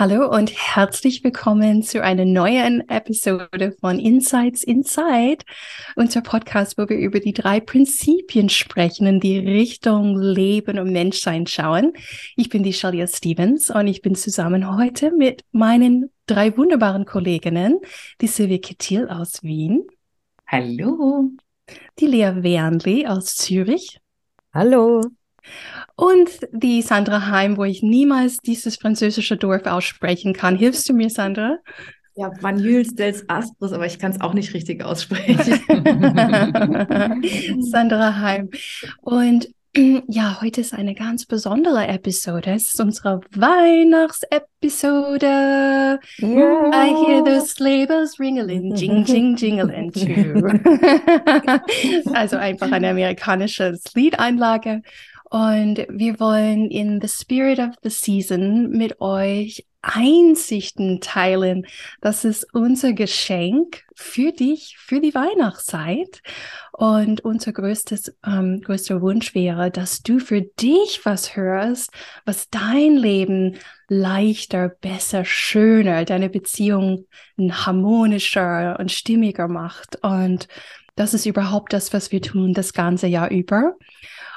Hallo und herzlich willkommen zu einer neuen Episode von Insights Inside, unser Podcast, wo wir über die drei Prinzipien sprechen, in die Richtung Leben und Menschsein schauen. Ich bin die Shalia Stevens und ich bin zusammen heute mit meinen drei wunderbaren Kolleginnen, die Sylvia Kittil aus Wien. Hallo. Die Lea Wernli aus Zürich. Hallo. Und die Sandra Heim, wo ich niemals dieses französische Dorf aussprechen kann. Hilfst du mir, Sandra? Ja, Vanjuls dels Astros, aber ich kann es auch nicht richtig aussprechen. Sandra Heim. Und ja, heute ist eine ganz besondere Episode. Es ist unsere Weihnachtsepisode. Yeah. I hear those sleigh bells ringling, jing, jing, jingling too. also einfach eine amerikanische Liedeinlage. Und wir wollen in the spirit of the season mit euch Einsichten teilen. Das ist unser Geschenk für dich, für die Weihnachtszeit. Und unser größtes, ähm, größter Wunsch wäre, dass du für dich was hörst, was dein Leben leichter, besser, schöner, deine Beziehung harmonischer und stimmiger macht. Und das ist überhaupt das, was wir tun, das ganze Jahr über.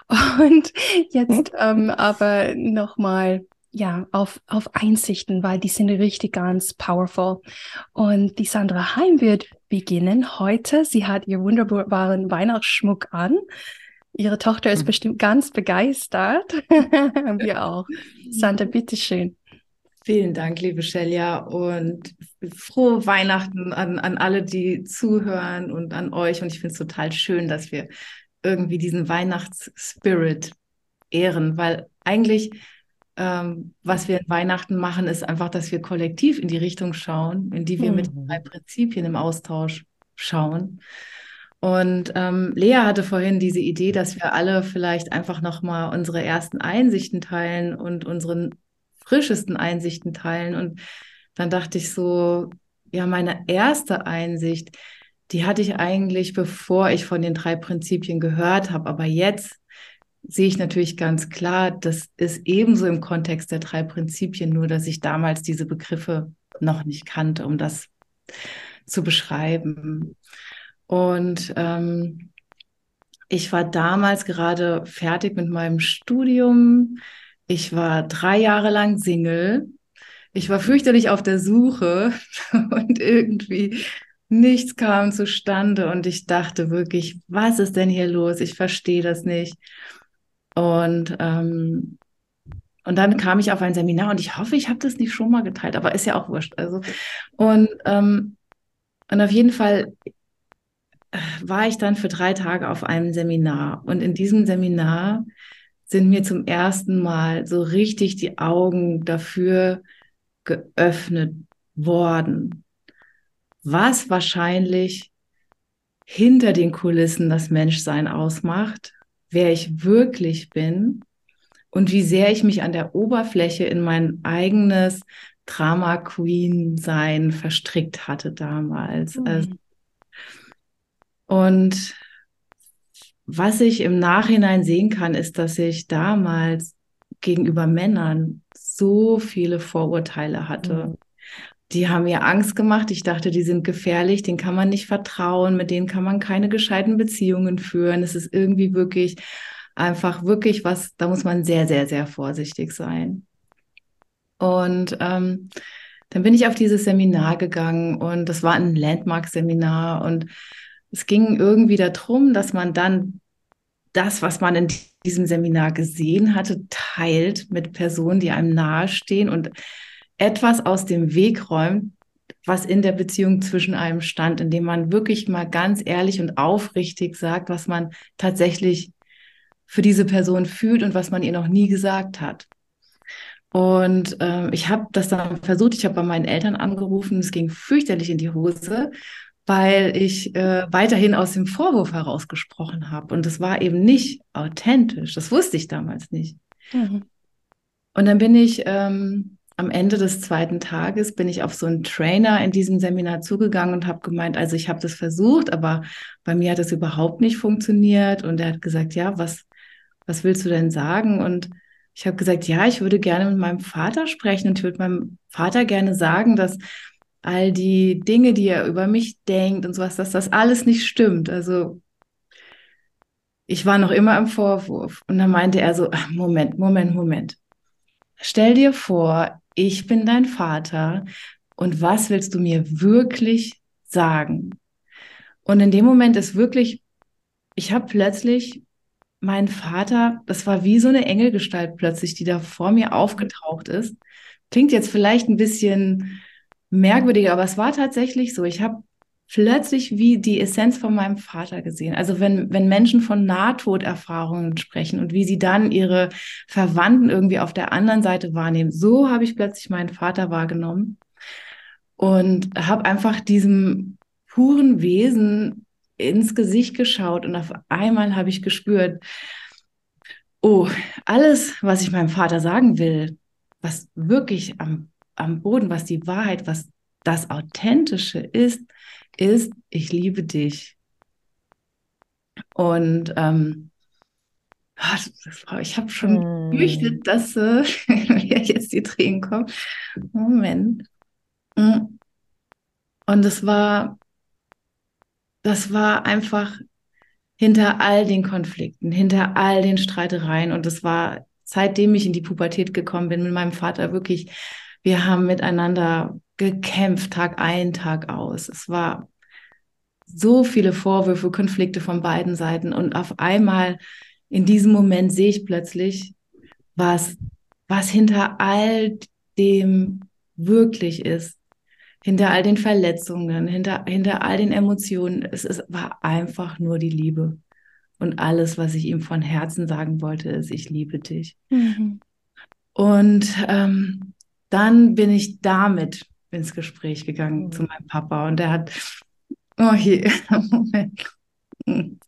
Und jetzt ähm, aber nochmal ja, auf, auf Einsichten, weil die sind richtig ganz powerful. Und die Sandra Heim wird beginnen heute. Sie hat ihr wunderbaren Weihnachtsschmuck an. Ihre Tochter ist mhm. bestimmt ganz begeistert. Wir auch. Sandra, bitteschön. Vielen Dank, liebe Shelia, und frohe Weihnachten an, an alle, die zuhören und an euch. Und ich finde es total schön, dass wir irgendwie diesen Weihnachtsspirit ehren, weil eigentlich, ähm, was wir in Weihnachten machen, ist einfach, dass wir kollektiv in die Richtung schauen, in die wir mhm. mit drei Prinzipien im Austausch schauen. Und ähm, Lea hatte vorhin diese Idee, dass wir alle vielleicht einfach nochmal unsere ersten Einsichten teilen und unseren frischesten Einsichten teilen. Und dann dachte ich so, ja, meine erste Einsicht, die hatte ich eigentlich, bevor ich von den drei Prinzipien gehört habe. Aber jetzt sehe ich natürlich ganz klar, das ist ebenso im Kontext der drei Prinzipien, nur dass ich damals diese Begriffe noch nicht kannte, um das zu beschreiben. Und ähm, ich war damals gerade fertig mit meinem Studium. Ich war drei Jahre lang Single. Ich war fürchterlich auf der Suche und irgendwie nichts kam zustande und ich dachte wirklich, was ist denn hier los? Ich verstehe das nicht. Und ähm, und dann kam ich auf ein Seminar und ich hoffe, ich habe das nicht schon mal geteilt, aber ist ja auch wurscht. Also und ähm, und auf jeden Fall äh, war ich dann für drei Tage auf einem Seminar und in diesem Seminar sind mir zum ersten Mal so richtig die Augen dafür geöffnet worden, was wahrscheinlich hinter den Kulissen das Menschsein ausmacht, wer ich wirklich bin und wie sehr ich mich an der Oberfläche in mein eigenes Drama Queen sein verstrickt hatte damals. Mhm. Und was ich im Nachhinein sehen kann, ist, dass ich damals gegenüber Männern so viele Vorurteile hatte. Mhm die haben mir Angst gemacht. Ich dachte, die sind gefährlich, denen kann man nicht vertrauen, mit denen kann man keine gescheiten Beziehungen führen. Es ist irgendwie wirklich einfach wirklich was, da muss man sehr, sehr, sehr vorsichtig sein. Und ähm, dann bin ich auf dieses Seminar gegangen und das war ein Landmark-Seminar und es ging irgendwie darum, dass man dann das, was man in diesem Seminar gesehen hatte, teilt mit Personen, die einem nahestehen und etwas aus dem Weg räumt, was in der Beziehung zwischen einem stand, indem man wirklich mal ganz ehrlich und aufrichtig sagt, was man tatsächlich für diese Person fühlt und was man ihr noch nie gesagt hat. Und ähm, ich habe das dann versucht, ich habe bei meinen Eltern angerufen, es ging fürchterlich in die Hose, weil ich äh, weiterhin aus dem Vorwurf herausgesprochen habe. Und das war eben nicht authentisch, das wusste ich damals nicht. Mhm. Und dann bin ich ähm, am Ende des zweiten Tages bin ich auf so einen Trainer in diesem Seminar zugegangen und habe gemeint, also ich habe das versucht, aber bei mir hat es überhaupt nicht funktioniert. Und er hat gesagt, ja, was, was willst du denn sagen? Und ich habe gesagt, ja, ich würde gerne mit meinem Vater sprechen und ich würde meinem Vater gerne sagen, dass all die Dinge, die er über mich denkt und sowas, dass das alles nicht stimmt. Also ich war noch immer im Vorwurf. Und dann meinte er so, Moment, Moment, Moment. Stell dir vor, ich bin dein Vater und was willst du mir wirklich sagen? Und in dem Moment ist wirklich, ich habe plötzlich meinen Vater, das war wie so eine Engelgestalt plötzlich, die da vor mir aufgetaucht ist. Klingt jetzt vielleicht ein bisschen merkwürdiger, aber es war tatsächlich so. Ich habe plötzlich wie die Essenz von meinem Vater gesehen. Also wenn, wenn Menschen von Nahtoderfahrungen sprechen und wie sie dann ihre Verwandten irgendwie auf der anderen Seite wahrnehmen, so habe ich plötzlich meinen Vater wahrgenommen und habe einfach diesem puren Wesen ins Gesicht geschaut und auf einmal habe ich gespürt, oh, alles, was ich meinem Vater sagen will, was wirklich am, am Boden, was die Wahrheit, was das Authentische ist, ist, ich liebe dich. Und ähm, ah, ich habe schon hm. gefürchtet, dass äh, jetzt die Tränen kommen. Moment. Mm. Und es war, das war einfach hinter all den Konflikten, hinter all den Streitereien. Und es war, seitdem ich in die Pubertät gekommen bin, mit meinem Vater wirklich, wir haben miteinander gekämpft, Tag ein, Tag aus. Es war so viele Vorwürfe, Konflikte von beiden Seiten. Und auf einmal in diesem Moment sehe ich plötzlich, was, was hinter all dem wirklich ist. Hinter all den Verletzungen, hinter, hinter all den Emotionen. Es ist, war einfach nur die Liebe. Und alles, was ich ihm von Herzen sagen wollte, ist, ich liebe dich. Mhm. Und ähm, dann bin ich damit ins Gespräch gegangen mhm. zu meinem Papa und der hat, oh je, Moment. Und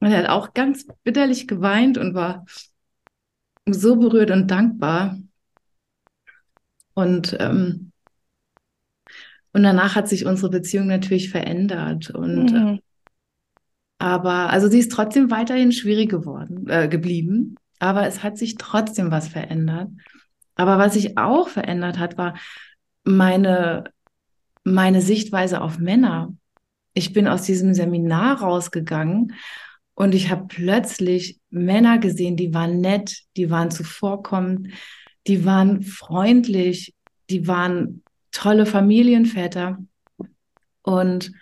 er hat auch ganz bitterlich geweint und war so berührt und dankbar. Und, ähm, und danach hat sich unsere Beziehung natürlich verändert. Und mhm. äh, aber, also sie ist trotzdem weiterhin schwierig geworden, äh, geblieben. Aber es hat sich trotzdem was verändert. Aber was sich auch verändert hat, war, meine, meine Sichtweise auf Männer. Ich bin aus diesem Seminar rausgegangen und ich habe plötzlich Männer gesehen, die waren nett, die waren zuvorkommend, die waren freundlich, die waren tolle Familienväter. Und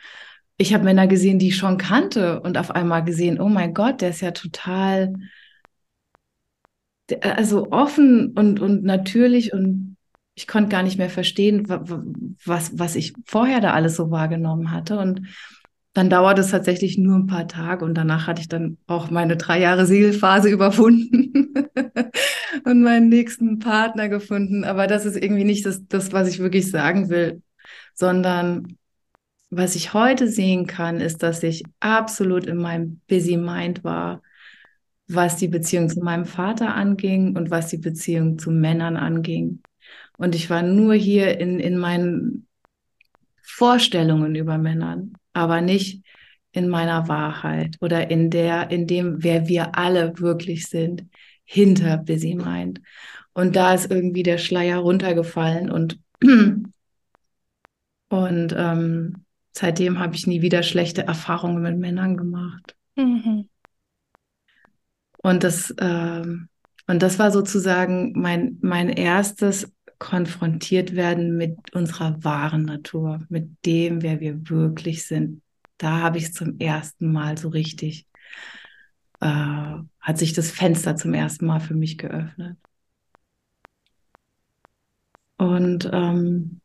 ich habe Männer gesehen, die ich schon kannte und auf einmal gesehen, oh mein Gott, der ist ja total, also offen und, und natürlich und ich konnte gar nicht mehr verstehen, was, was ich vorher da alles so wahrgenommen hatte. Und dann dauert es tatsächlich nur ein paar Tage und danach hatte ich dann auch meine drei Jahre Seelphase überwunden und meinen nächsten Partner gefunden. Aber das ist irgendwie nicht das, das, was ich wirklich sagen will, sondern was ich heute sehen kann, ist, dass ich absolut in meinem Busy Mind war, was die Beziehung zu meinem Vater anging und was die Beziehung zu Männern anging. Und ich war nur hier in, in meinen Vorstellungen über Männern, aber nicht in meiner Wahrheit oder in der, in dem, wer wir alle wirklich sind, hinter Busy Mind. Und da ist irgendwie der Schleier runtergefallen und, und ähm, seitdem habe ich nie wieder schlechte Erfahrungen mit Männern gemacht. Mhm. Und das, ähm, und das war sozusagen mein, mein erstes konfrontiert werden mit unserer wahren Natur, mit dem, wer wir wirklich sind. Da habe ich es zum ersten Mal so richtig, äh, hat sich das Fenster zum ersten Mal für mich geöffnet. Und ähm,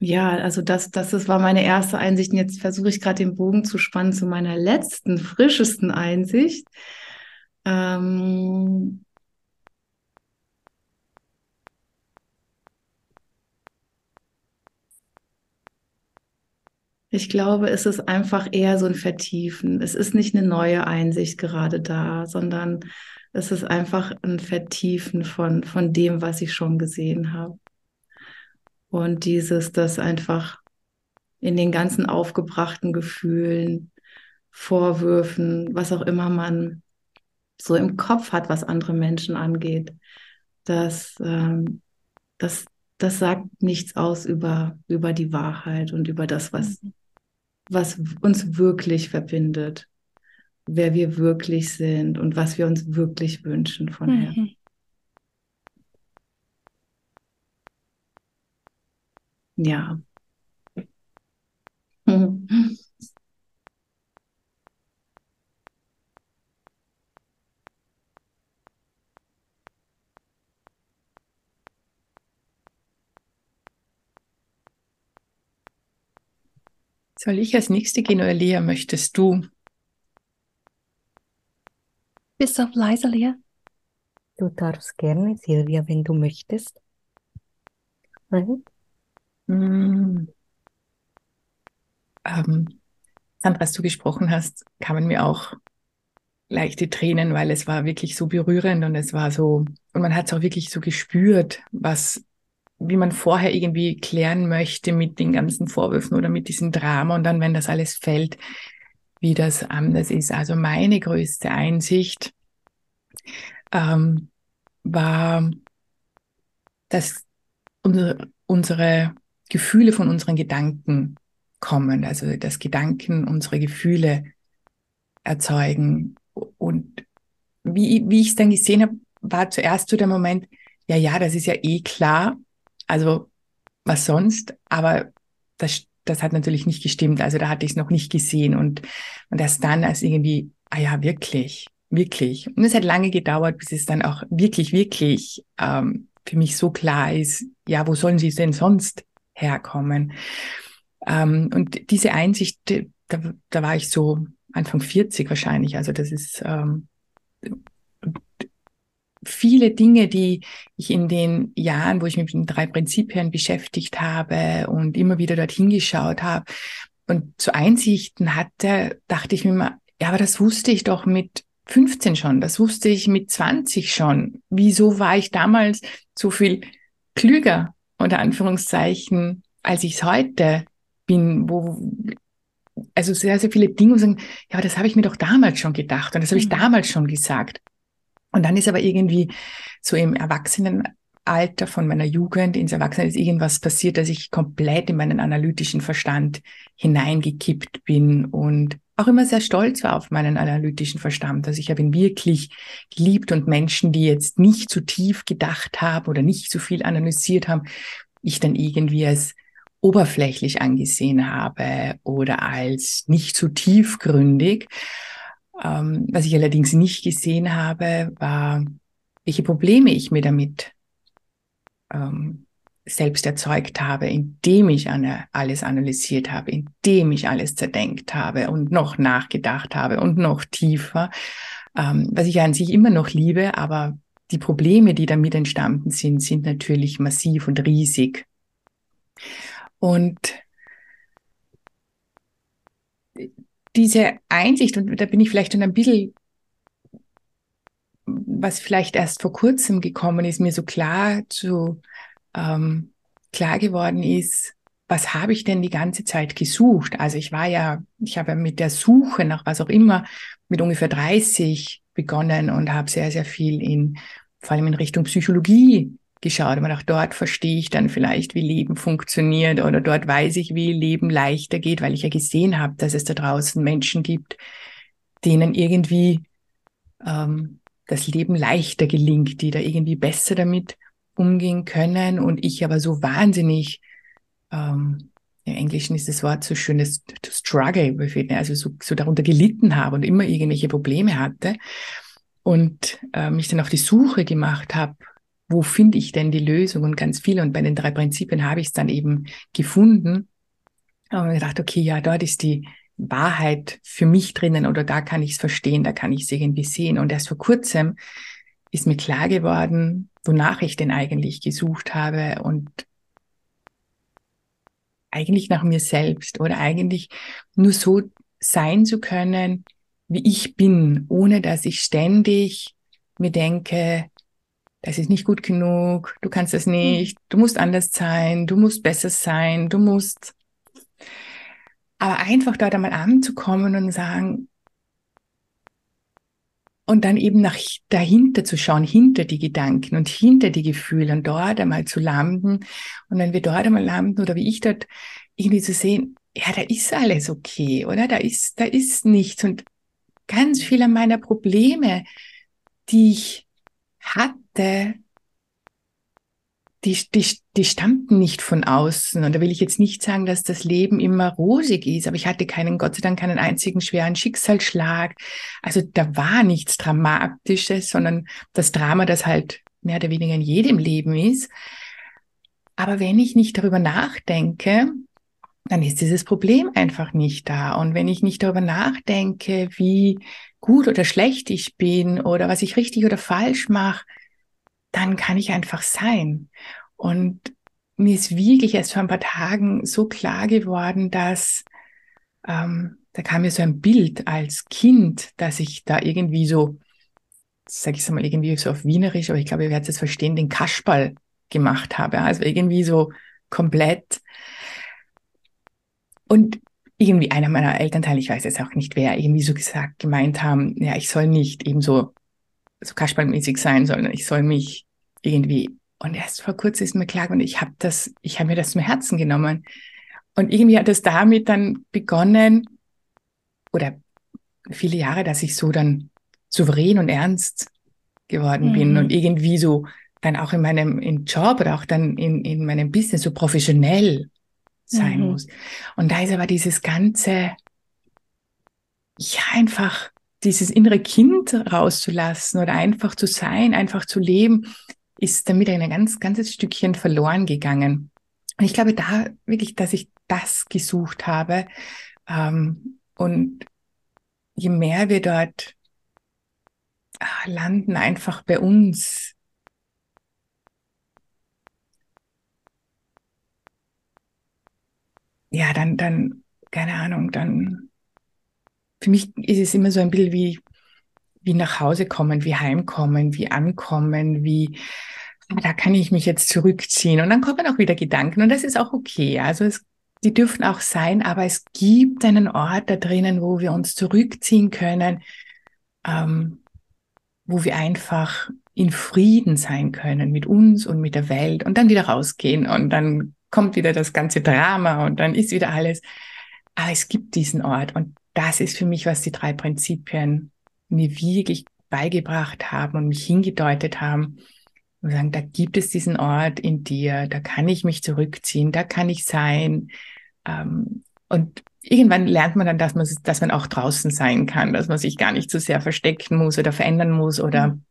ja, also das, das, das war meine erste Einsicht. Und jetzt versuche ich gerade den Bogen zu spannen zu meiner letzten, frischesten Einsicht Ähm, Ich glaube, es ist einfach eher so ein Vertiefen. Es ist nicht eine neue Einsicht gerade da, sondern es ist einfach ein Vertiefen von, von dem, was ich schon gesehen habe. Und dieses, das einfach in den ganzen aufgebrachten Gefühlen, Vorwürfen, was auch immer man so im Kopf hat, was andere Menschen angeht, das, ähm, das, das sagt nichts aus über, über die Wahrheit und über das, was, mhm. was uns wirklich verbindet, wer wir wirklich sind und was wir uns wirklich wünschen von mhm. Herrn. Ja. Soll ich als Nächste gehen oder Lea, möchtest du? Bist auf leise, Lea? Du darfst gerne, Silvia, wenn du möchtest. Nein? Hm. Ähm, Sandra, als du gesprochen hast, kamen mir auch leichte Tränen, weil es war wirklich so berührend und es war so, und man hat es auch wirklich so gespürt, was wie man vorher irgendwie klären möchte mit den ganzen Vorwürfen oder mit diesem Drama und dann, wenn das alles fällt, wie das anders ist. Also meine größte Einsicht ähm, war, dass unsere, unsere Gefühle von unseren Gedanken kommen, also dass Gedanken unsere Gefühle erzeugen. Und wie, wie ich es dann gesehen habe, war zuerst so der Moment, ja, ja, das ist ja eh klar, also was sonst? Aber das, das hat natürlich nicht gestimmt. Also da hatte ich es noch nicht gesehen und, und erst dann als irgendwie, ah ja, wirklich, wirklich. Und es hat lange gedauert, bis es dann auch wirklich, wirklich ähm, für mich so klar ist, ja, wo sollen sie denn sonst herkommen? Ähm, und diese Einsicht, da, da war ich so Anfang 40 wahrscheinlich. Also das ist ähm, viele Dinge, die ich in den Jahren, wo ich mich mit den drei Prinzipien beschäftigt habe und immer wieder dorthin geschaut habe und zu Einsichten hatte, dachte ich mir immer, ja, aber das wusste ich doch mit 15 schon, das wusste ich mit 20 schon. Wieso war ich damals so viel klüger, unter Anführungszeichen, als ich es heute bin, wo also sehr, sehr viele Dinge sagen, ja, aber das habe ich mir doch damals schon gedacht und das habe ich mhm. damals schon gesagt. Und dann ist aber irgendwie so im Erwachsenenalter von meiner Jugend ins Erwachsenen ist irgendwas passiert, dass ich komplett in meinen analytischen Verstand hineingekippt bin und auch immer sehr stolz war auf meinen analytischen Verstand. Also ich habe ihn wirklich geliebt und Menschen, die jetzt nicht zu tief gedacht haben oder nicht zu viel analysiert haben, ich dann irgendwie als oberflächlich angesehen habe oder als nicht zu tiefgründig. Ähm, was ich allerdings nicht gesehen habe, war, welche Probleme ich mir damit ähm, selbst erzeugt habe, indem ich alles analysiert habe, indem ich alles zerdenkt habe und noch nachgedacht habe und noch tiefer, ähm, was ich an sich immer noch liebe, aber die Probleme, die damit entstanden sind, sind natürlich massiv und riesig. Und diese Einsicht, und da bin ich vielleicht schon ein bisschen, was vielleicht erst vor kurzem gekommen ist, mir so klar zu ähm, klar geworden ist, was habe ich denn die ganze Zeit gesucht? Also ich war ja, ich habe mit der Suche nach was auch immer mit ungefähr 30 begonnen und habe sehr, sehr viel in, vor allem in Richtung Psychologie geschaut und auch dort verstehe ich dann vielleicht, wie Leben funktioniert oder dort weiß ich, wie Leben leichter geht, weil ich ja gesehen habe, dass es da draußen Menschen gibt, denen irgendwie ähm, das Leben leichter gelingt, die da irgendwie besser damit umgehen können und ich aber so wahnsinnig, ähm, im Englischen ist das Wort so schön, das to struggle also so, so darunter gelitten habe und immer irgendwelche Probleme hatte und äh, mich dann auf die Suche gemacht habe wo finde ich denn die Lösung und ganz viele. Und bei den drei Prinzipien habe ich es dann eben gefunden. Und ich dachte, okay, ja, dort ist die, Wahrheit für mich drinnen oder da kann ich es verstehen, da kann ich es irgendwie sehen. Und erst vor kurzem ist mir klar geworden, wonach ich denn eigentlich gesucht habe und eigentlich nach mir selbst oder eigentlich nur so sein zu können, wie ich bin, ohne dass ich ständig mir denke, das ist nicht gut genug, du kannst das nicht, du musst anders sein, du musst besser sein, du musst. Aber einfach dort einmal anzukommen und sagen, und dann eben nach dahinter zu schauen, hinter die Gedanken und hinter die Gefühle und dort einmal zu landen. Und wenn wir dort einmal landen oder wie ich dort irgendwie zu sehen, ja, da ist alles okay, oder? Da ist, da ist nichts. Und ganz viele meiner Probleme, die ich hatte, die, die, die stammten nicht von außen. Und da will ich jetzt nicht sagen, dass das Leben immer rosig ist, aber ich hatte keinen, Gott sei Dank, keinen einzigen schweren Schicksalsschlag. Also da war nichts Dramatisches, sondern das Drama, das halt mehr oder weniger in jedem Leben ist. Aber wenn ich nicht darüber nachdenke, dann ist dieses Problem einfach nicht da. Und wenn ich nicht darüber nachdenke, wie gut oder schlecht ich bin oder was ich richtig oder falsch mache, dann kann ich einfach sein. Und mir ist wirklich erst vor ein paar Tagen so klar geworden, dass ähm, da kam mir so ein Bild als Kind, dass ich da irgendwie so, sag ich mal irgendwie so auf Wienerisch, aber ich glaube, ihr werdet es verstehen, den Kaschball gemacht habe. Also irgendwie so komplett. Und irgendwie einer meiner Elternteile, ich weiß jetzt auch nicht wer, irgendwie so gesagt, gemeint haben, ja, ich soll nicht eben so so Kasperlmäßig sein, sondern ich soll mich irgendwie. Und erst vor kurzem ist mir klar und ich habe das, ich habe mir das zum Herzen genommen. Und irgendwie hat es damit dann begonnen, oder viele Jahre, dass ich so dann souverän und ernst geworden mhm. bin und irgendwie so dann auch in meinem in Job oder auch dann in, in meinem Business so professionell sein mhm. muss. Und da ist aber dieses ganze, ja, einfach dieses innere Kind rauszulassen oder einfach zu sein, einfach zu leben, ist damit ein ganz, ganzes Stückchen verloren gegangen. Und ich glaube da wirklich, dass ich das gesucht habe. Ähm, und je mehr wir dort ah, landen, einfach bei uns, ja, dann, dann, keine Ahnung, dann für mich ist es immer so ein bisschen wie, wie nach Hause kommen, wie heimkommen, wie ankommen, wie, ah, da kann ich mich jetzt zurückziehen. Und dann kommen auch wieder Gedanken und das ist auch okay. Also es, die dürfen auch sein, aber es gibt einen Ort da drinnen, wo wir uns zurückziehen können, ähm, wo wir einfach in Frieden sein können mit uns und mit der Welt und dann wieder rausgehen und dann kommt wieder das ganze Drama und dann ist wieder alles. Aber es gibt diesen Ort und das ist für mich, was die drei Prinzipien mir wirklich beigebracht haben und mich hingedeutet haben. Und sagen, da gibt es diesen Ort in dir, da kann ich mich zurückziehen, da kann ich sein. Ähm, und irgendwann lernt man dann, dass man, dass man auch draußen sein kann, dass man sich gar nicht so sehr verstecken muss oder verändern muss oder mhm.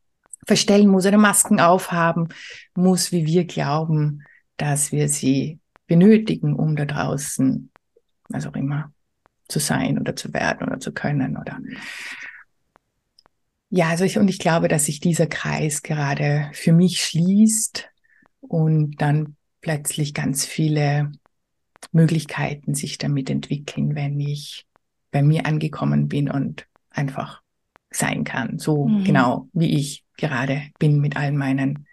verstellen muss oder Masken aufhaben muss, wie wir glauben, dass wir sie benötigen, um da draußen, was auch immer, zu sein oder zu werden oder zu können oder ja, also ich, und ich glaube, dass sich dieser Kreis gerade für mich schließt und dann plötzlich ganz viele Möglichkeiten sich damit entwickeln, wenn ich bei mir angekommen bin und einfach sein kann, so mhm. genau wie ich gerade bin mit all meinen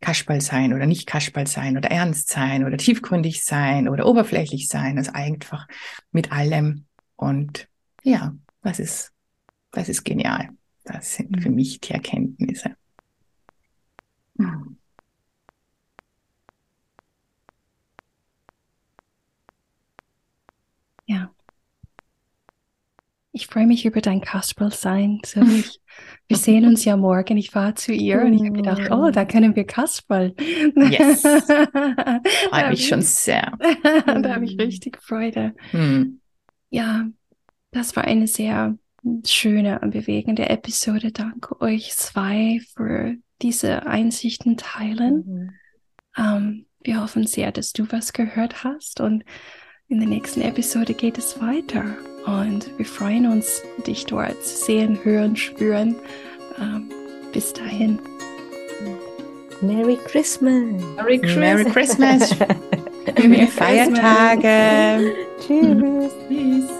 Kasperl sein oder nicht Kasperl sein oder ernst sein oder tiefgründig sein oder oberflächlich sein. Also einfach mit allem. Und ja, das ist, das ist genial. Das sind für mhm. mich die Erkenntnisse. Ja. Ich freue mich über dein Kasperl-Sein. So ich, wir sehen uns ja morgen. Ich fahre zu ihr und ich habe gedacht, oh, da können wir Kasperl. Yes. Freue mich schon sehr. da habe ich richtig Freude. Hm. Ja, das war eine sehr schöne und bewegende Episode. Danke euch zwei für diese Einsichten teilen. Mhm. Um, ähm, wir hoffen sehr, dass du was gehört hast und in der nächsten Episode geht es weiter. Und wir freuen uns, dich dort zu sehen, hören, spüren. Ähm, bis dahin. Merry Christmas. Merry Christmas. Merry Christmas. Feiertage. Tschüss. Tschüss.